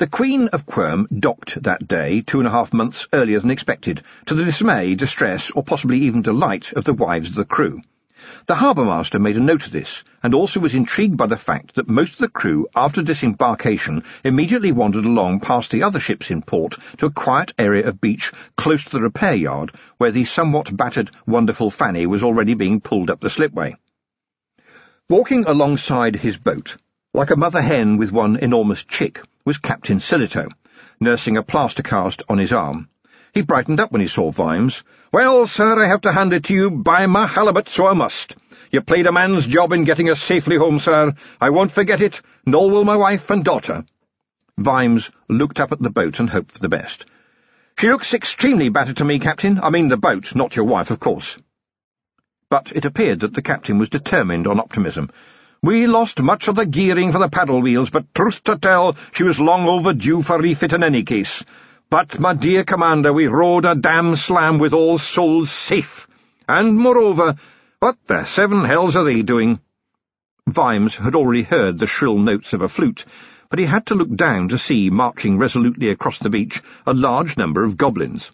The Queen of Quirm docked that day two and a half months earlier than expected, to the dismay, distress, or possibly even delight of the wives of the crew. The harbour-master made a note of this, and also was intrigued by the fact that most of the crew, after disembarkation, immediately wandered along past the other ships in port to a quiet area of beach close to the repair yard, where the somewhat battered Wonderful Fanny was already being pulled up the slipway. Walking alongside his boat, like a mother hen with one enormous chick, was Captain Sillito, nursing a plaster cast on his arm. He brightened up when he saw Vimes. Well, sir, I have to hand it to you by my halibut, so I must. You played a man's job in getting us safely home, sir. I won't forget it, nor will my wife and daughter. Vimes looked up at the boat and hoped for the best. She looks extremely battered to me, Captain. I mean the boat, not your wife, of course. But it appeared that the captain was determined on optimism. We lost much of the gearing for the paddle wheels, but truth to tell, she was long overdue for refit in any case. But, my dear commander, we rode a damn slam with all souls safe. And, moreover, what the seven hells are they doing? Vimes had already heard the shrill notes of a flute, but he had to look down to see, marching resolutely across the beach, a large number of goblins.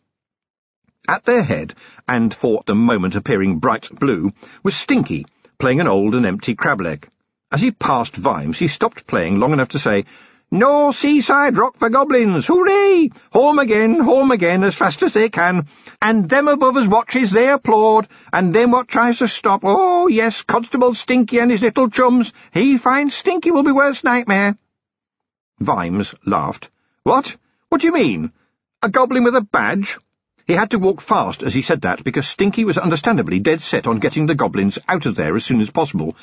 At their head, and for the moment appearing bright blue, was Stinky, playing an old and empty crab leg. As he passed Vimes, he stopped playing long enough to say, No seaside rock for goblins! Hooray! Home again, home again, as fast as they can. And them above us watches, they applaud, and them what tries to stop, oh, yes, Constable Stinky and his little chums, he finds Stinky will be worst nightmare. Vimes laughed. What? What do you mean? A goblin with a badge? He had to walk fast as he said that, because Stinky was understandably dead set on getting the goblins out of there as soon as possible,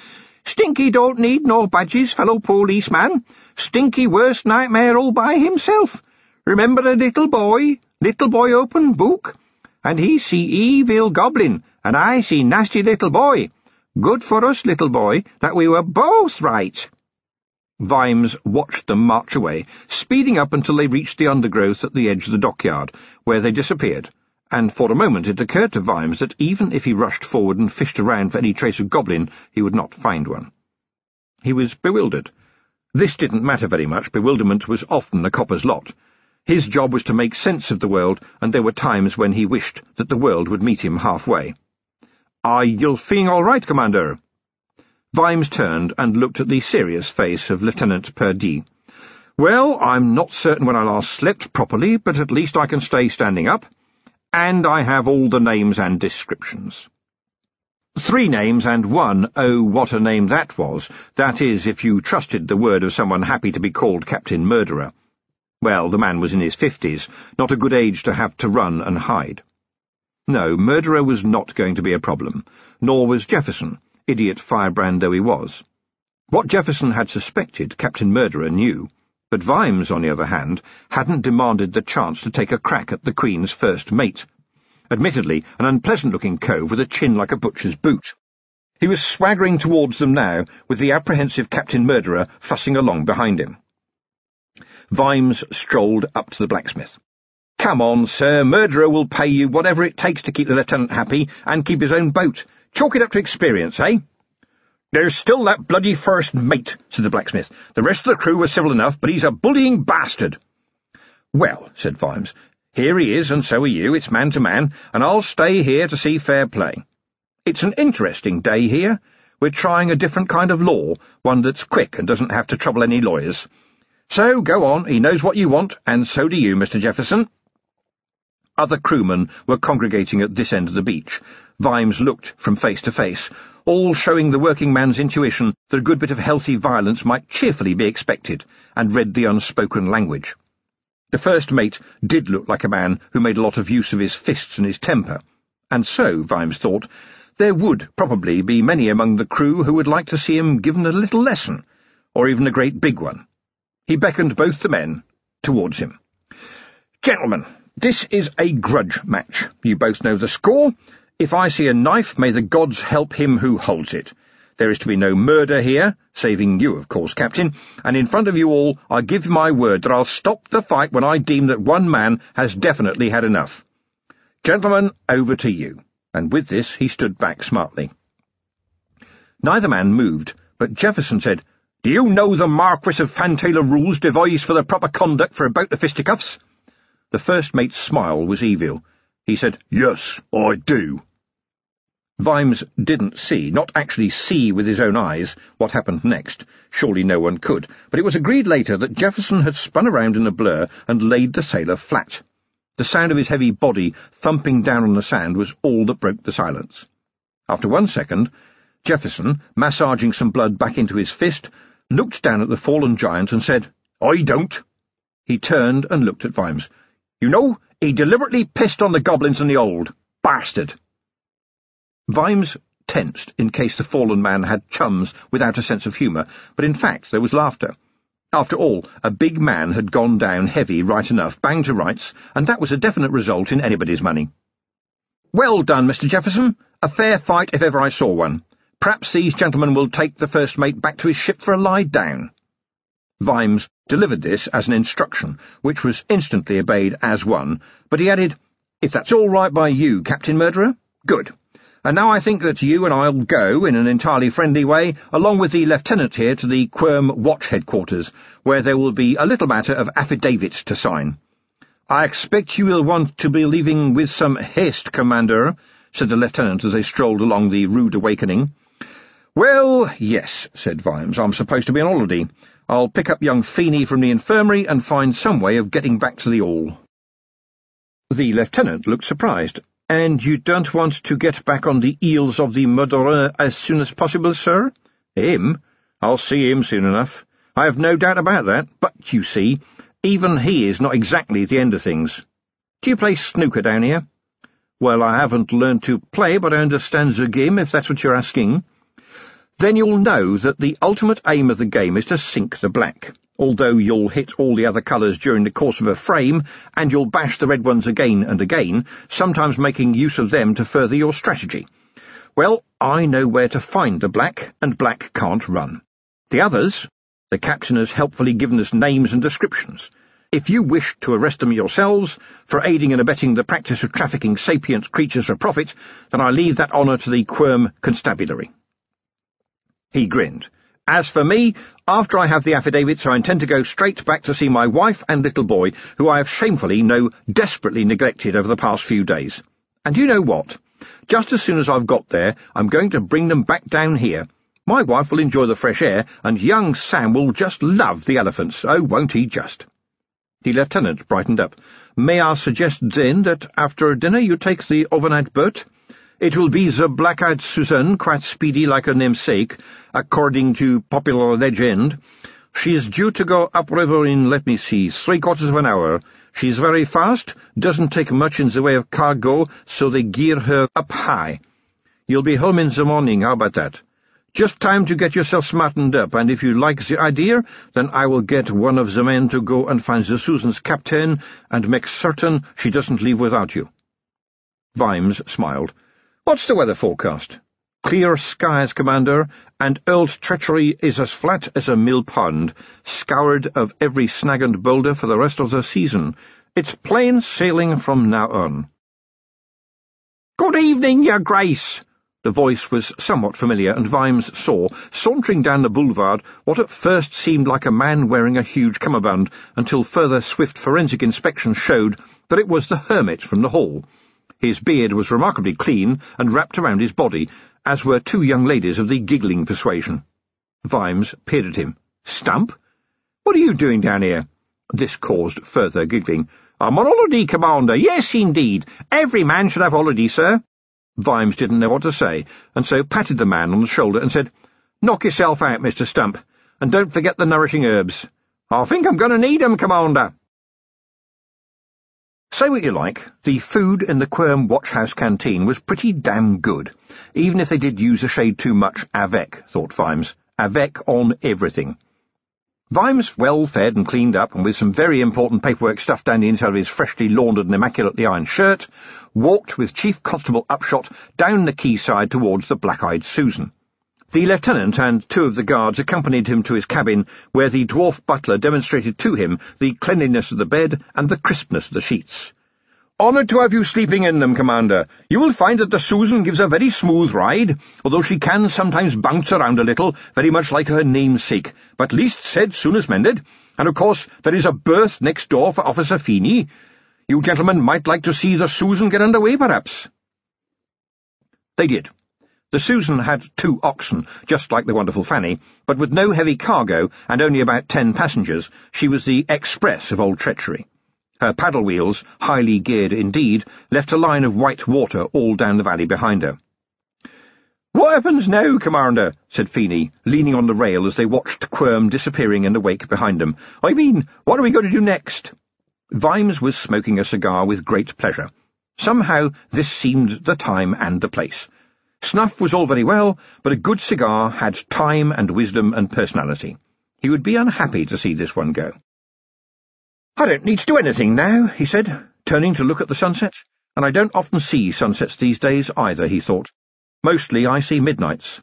Stinky don't need no badges, fellow policeman. Stinky worst nightmare all by himself. Remember the little boy? Little boy open book? And he see evil goblin, and I see nasty little boy. Good for us, little boy, that we were both right. Vimes watched them march away, speeding up until they reached the undergrowth at the edge of the dockyard, where they disappeared and for a moment it occurred to Vimes that even if he rushed forward and fished around for any trace of Goblin, he would not find one. He was bewildered. This didn't matter very much. Bewilderment was often a copper's lot. His job was to make sense of the world, and there were times when he wished that the world would meet him halfway. Are you feeling all right, Commander? Vimes turned and looked at the serious face of Lieutenant Perdee. Well, I'm not certain when I last slept properly, but at least I can stay standing up and I have all the names and descriptions. Three names and one, oh, what a name that was, that is, if you trusted the word of someone happy to be called Captain Murderer. Well, the man was in his fifties, not a good age to have to run and hide. No, Murderer was not going to be a problem, nor was Jefferson, idiot firebrand though he was. What Jefferson had suspected, Captain Murderer knew. But Vimes, on the other hand, hadn't demanded the chance to take a crack at the Queen's first mate. Admittedly, an unpleasant-looking cove with a chin like a butcher's boot. He was swaggering towards them now, with the apprehensive Captain Murderer fussing along behind him. Vimes strolled up to the blacksmith. Come on, sir, Murderer will pay you whatever it takes to keep the lieutenant happy and keep his own boat. Chalk it up to experience, eh? There's still that bloody first mate, said the blacksmith. The rest of the crew were civil enough, but he's a bullying bastard. Well, said Vimes, here he is, and so are you. It's man to man, and I'll stay here to see fair play. It's an interesting day here. We're trying a different kind of law, one that's quick and doesn't have to trouble any lawyers. So, go on, he knows what you want, and so do you, Mr. Jefferson. Other crewmen were congregating at this end of the beach. Vimes looked from face to face, all showing the working man's intuition that a good bit of healthy violence might cheerfully be expected, and read the unspoken language. The first mate did look like a man who made a lot of use of his fists and his temper, and so, Vimes thought, there would probably be many among the crew who would like to see him given a little lesson, or even a great big one. He beckoned both the men towards him. Gentlemen, this is a grudge match. You both know the score, if I see a knife, may the gods help him who holds it. There is to be no murder here, saving you, of course, Captain, and in front of you all I give my word that I'll stop the fight when I deem that one man has definitely had enough. Gentlemen, over to you. And with this he stood back smartly. Neither man moved, but Jefferson said, Do you know the Marquis of Fantailler rules devised for the proper conduct for about the fisticuffs? The first mate's smile was evil. He said, Yes, I do. Vimes didn't see, not actually see with his own eyes, what happened next. Surely no one could. But it was agreed later that Jefferson had spun around in a blur and laid the sailor flat. The sound of his heavy body thumping down on the sand was all that broke the silence. After one second, Jefferson, massaging some blood back into his fist, looked down at the fallen giant and said, I don't. He turned and looked at Vimes. You know, he deliberately pissed on the goblins and the old. Bastard! Vimes tensed in case the fallen man had chums without a sense of humour, but in fact there was laughter. After all, a big man had gone down heavy right enough, bang to rights, and that was a definite result in anybody's money. Well done, Mr. Jefferson. A fair fight if ever I saw one. Perhaps these gentlemen will take the first mate back to his ship for a lie down. Vimes delivered this as an instruction, which was instantly obeyed as one, but he added, If that's all right by you, Captain Murderer, good. And now I think that you and I'll go, in an entirely friendly way, along with the lieutenant here to the Quirm Watch headquarters, where there will be a little matter of affidavits to sign. I expect you will want to be leaving with some haste, Commander, said the lieutenant as they strolled along the rude awakening. Well, yes, said Vimes. I'm supposed to be on holiday. I'll pick up young Feeney from the infirmary and find some way of getting back to the All. The lieutenant looked surprised. And you don't want to get back on the heels of the murderer as soon as possible, sir? Him? I'll see him soon enough. I have no doubt about that, but, you see, even he is not exactly the end of things. Do you play snooker down here? Well, I haven't learned to play, but I understand the game, if that's what you're asking. Then you'll know that the ultimate aim of the game is to sink the black although you'll hit all the other colours during the course of a frame, and you'll bash the red ones again and again, sometimes making use of them to further your strategy. Well, I know where to find the black, and black can't run. The others, the captain has helpfully given us names and descriptions. If you wish to arrest them yourselves for aiding and abetting the practice of trafficking sapient creatures for profit, then I leave that honour to the Quirm Constabulary. He grinned. As for me, after I have the affidavits, I intend to go straight back to see my wife and little boy, who I have shamefully, no, desperately neglected over the past few days. And you know what? Just as soon as I've got there, I'm going to bring them back down here. My wife will enjoy the fresh air, and young Sam will just love the elephants. Oh, won't he just? The lieutenant brightened up. May I suggest, then, that after dinner you take the overnight boat? It will be the black-eyed Susan, quite speedy like her namesake, according to popular legend. She is due to go upriver in, let me see, three-quarters of an hour. She's very fast, doesn't take much in the way of cargo, so they gear her up high. You'll be home in the morning, how about that? Just time to get yourself smartened up, and if you like the idea, then I will get one of the men to go and find the Susan's captain and make certain she doesn't leave without you. Vimes smiled. What's the weather forecast? Clear skies, Commander, and Old Treachery is as flat as a mill pond, scoured of every snag and boulder for the rest of the season. It's plain sailing from now on. Good evening, Your Grace! The voice was somewhat familiar, and Vimes saw, sauntering down the boulevard, what at first seemed like a man wearing a huge cummerbund, until further swift forensic inspection showed that it was the hermit from the hall. His beard was remarkably clean and wrapped around his body, as were two young ladies of the giggling persuasion. Vimes peered at him. Stump? What are you doing down here? This caused further giggling. I'm on holiday, Commander. Yes, indeed. Every man should have holiday, sir. Vimes didn't know what to say, and so patted the man on the shoulder and said, Knock yourself out, Mr. Stump, and don't forget the nourishing herbs. I think I'm going to need 'em, Commander. Say what you like, the food in the Quirm Watchhouse canteen was pretty damn good, even if they did use a shade too much avec, thought Vimes. Avec on everything. Vimes, well fed and cleaned up, and with some very important paperwork stuffed down the inside of his freshly laundered and immaculately ironed shirt, walked with Chief Constable Upshot down the quayside towards the Black-Eyed Susan. The lieutenant and two of the guards accompanied him to his cabin, where the dwarf butler demonstrated to him the cleanliness of the bed and the crispness of the sheets. Honoured to have you sleeping in them, Commander. You will find that the Susan gives a very smooth ride, although she can sometimes bounce around a little, very much like her namesake. But least said, soon as mended. And of course, there is a berth next door for Officer Feeney. You gentlemen might like to see the Susan get under way, perhaps. They did. The Susan had two oxen, just like the wonderful Fanny, but with no heavy cargo and only about ten passengers, she was the express of old treachery. Her paddle wheels, highly geared indeed, left a line of white water all down the valley behind her. What happens now, Commander? said Feeney, leaning on the rail as they watched Quirm disappearing in the wake behind them. I mean, what are we going to do next? Vimes was smoking a cigar with great pleasure. Somehow this seemed the time and the place. Snuff was all very well, but a good cigar had time and wisdom and personality. He would be unhappy to see this one go. I don't need to do anything now, he said, turning to look at the sunset. And I don't often see sunsets these days either, he thought. Mostly I see midnights.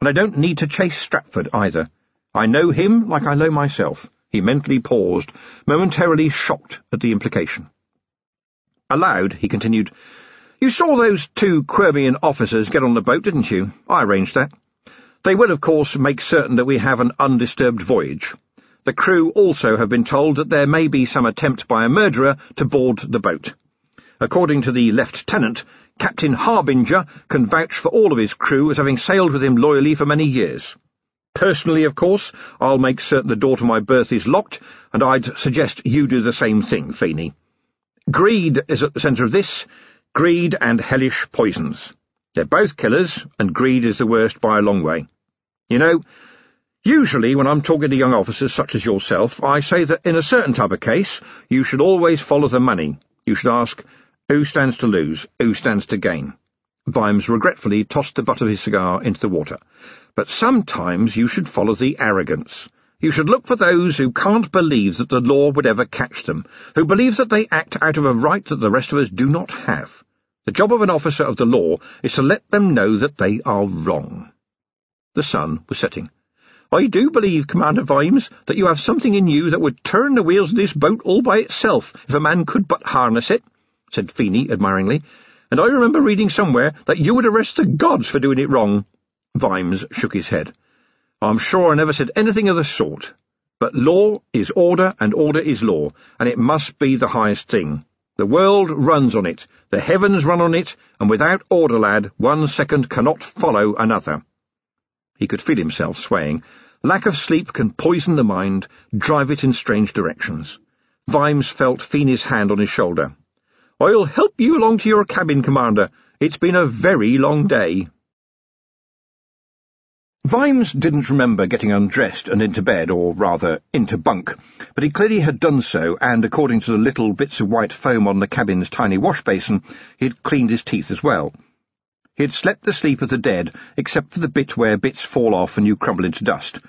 And I don't need to chase Stratford either. I know him like I know myself. He mentally paused, momentarily shocked at the implication. Aloud, he continued, you saw those two Quirmian officers get on the boat, didn't you? I arranged that. They will, of course, make certain that we have an undisturbed voyage. The crew also have been told that there may be some attempt by a murderer to board the boat. According to the lieutenant, Captain Harbinger can vouch for all of his crew as having sailed with him loyally for many years. Personally, of course, I'll make certain the door to my berth is locked, and I'd suggest you do the same thing, Feeney. Greed is at the centre of this, Greed and hellish poisons. They're both killers, and greed is the worst by a long way. You know, usually when I'm talking to young officers such as yourself, I say that in a certain type of case, you should always follow the money. You should ask, who stands to lose, who stands to gain? Vimes regretfully tossed the butt of his cigar into the water. But sometimes you should follow the arrogance. You should look for those who can't believe that the law would ever catch them, who believe that they act out of a right that the rest of us do not have. The job of an officer of the law is to let them know that they are wrong. The sun was setting. I do believe, Commander Vimes, that you have something in you that would turn the wheels of this boat all by itself, if a man could but harness it, said Feeney admiringly. And I remember reading somewhere that you would arrest the gods for doing it wrong. Vimes shook his head. I'm sure I never said anything of the sort. But law is order, and order is law, and it must be the highest thing. The world runs on it, the heavens run on it, and without order, lad, one second cannot follow another. He could feel himself swaying. Lack of sleep can poison the mind, drive it in strange directions. Vimes felt Feeney's hand on his shoulder. I'll help you along to your cabin, Commander. It's been a very long day. Vimes didn't remember getting undressed and into bed, or rather, into bunk, but he clearly had done so, and according to the little bits of white foam on the cabin's tiny wash basin, he had cleaned his teeth as well. He had slept the sleep of the dead, except for the bit where bits fall off and you crumble into dust,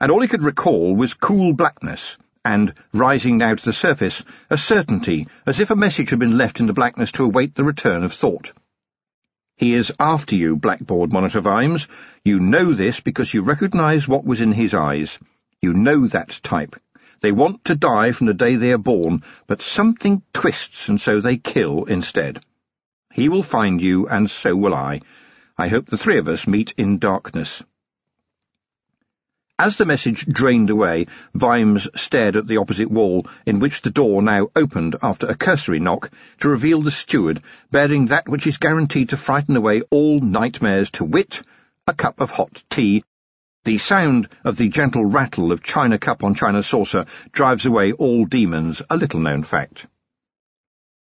and all he could recall was cool blackness, and, rising now to the surface, a certainty, as if a message had been left in the blackness to await the return of thought. He is after you, Blackboard Monitor Vimes. You know this because you recognize what was in his eyes. You know that type. They want to die from the day they are born, but something twists and so they kill instead. He will find you, and so will I. I hope the three of us meet in darkness. As the message drained away, Vimes stared at the opposite wall, in which the door now opened after a cursory knock, to reveal the steward, bearing that which is guaranteed to frighten away all nightmares to wit, a cup of hot tea. The sound of the gentle rattle of china cup on china saucer drives away all demons, a little-known fact.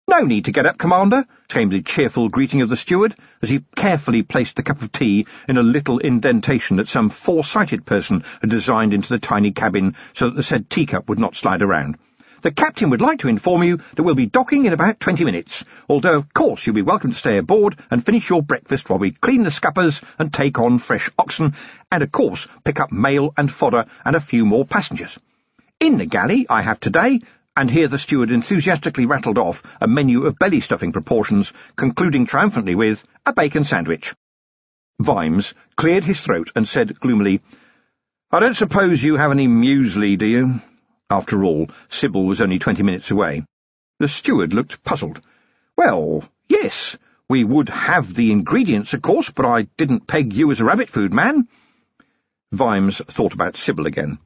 No need to get up, Commander, came the cheerful greeting of the steward, as he carefully placed the cup of tea in a little indentation that some foresighted person had designed into the tiny cabin so that the said teacup would not slide around. The captain would like to inform you that we'll be docking in about twenty minutes, although of course you'll be welcome to stay aboard and finish your breakfast while we clean the scuppers and take on fresh oxen, and of course pick up mail and fodder and a few more passengers. In the galley I have today and here the steward enthusiastically rattled off a menu of belly-stuffing proportions, concluding triumphantly with a bacon sandwich. Vimes cleared his throat and said gloomily, I don't suppose you have any muesli, do you? After all, Sybil was only twenty minutes away. The steward looked puzzled. Well, yes, we would have the ingredients, of course, but I didn't peg you as a rabbit food man. Vimes thought about Sybil again.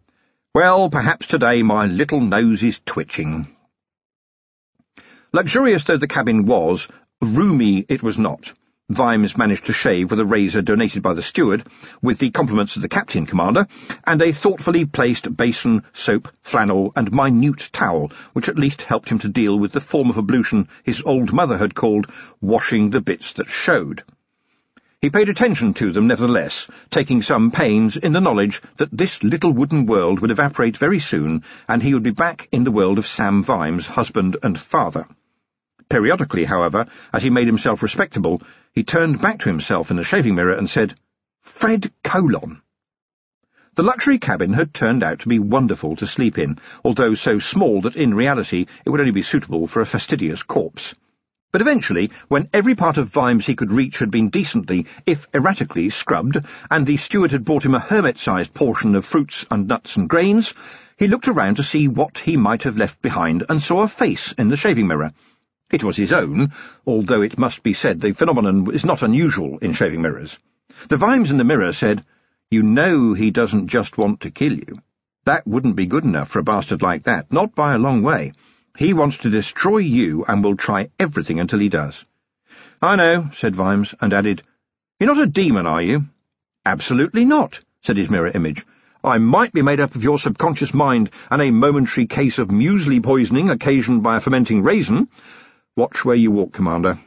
Well, perhaps today my little nose is twitching. Luxurious though the cabin was, roomy it was not. Vimes managed to shave with a razor donated by the steward, with the compliments of the captain commander, and a thoughtfully placed basin, soap, flannel, and minute towel, which at least helped him to deal with the form of ablution his old mother had called washing the bits that showed. He paid attention to them, nevertheless, taking some pains in the knowledge that this little wooden world would evaporate very soon, and he would be back in the world of Sam Vimes, husband and father. Periodically, however, as he made himself respectable, he turned back to himself in the shaving mirror and said, Fred Colon. The luxury cabin had turned out to be wonderful to sleep in, although so small that in reality it would only be suitable for a fastidious corpse. But eventually, when every part of Vimes he could reach had been decently, if erratically, scrubbed, and the steward had brought him a hermit-sized portion of fruits and nuts and grains, he looked around to see what he might have left behind and saw a face in the shaving mirror. It was his own, although it must be said the phenomenon is not unusual in shaving mirrors. The Vimes in the mirror said, You know he doesn't just want to kill you. That wouldn't be good enough for a bastard like that, not by a long way. He wants to destroy you and will try everything until he does. I know, said Vimes, and added, You're not a demon, are you? Absolutely not, said his mirror image. I might be made up of your subconscious mind and a momentary case of muesli poisoning occasioned by a fermenting raisin, Watch where you walk, Commander.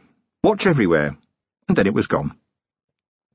Watch everywhere. And then it was gone.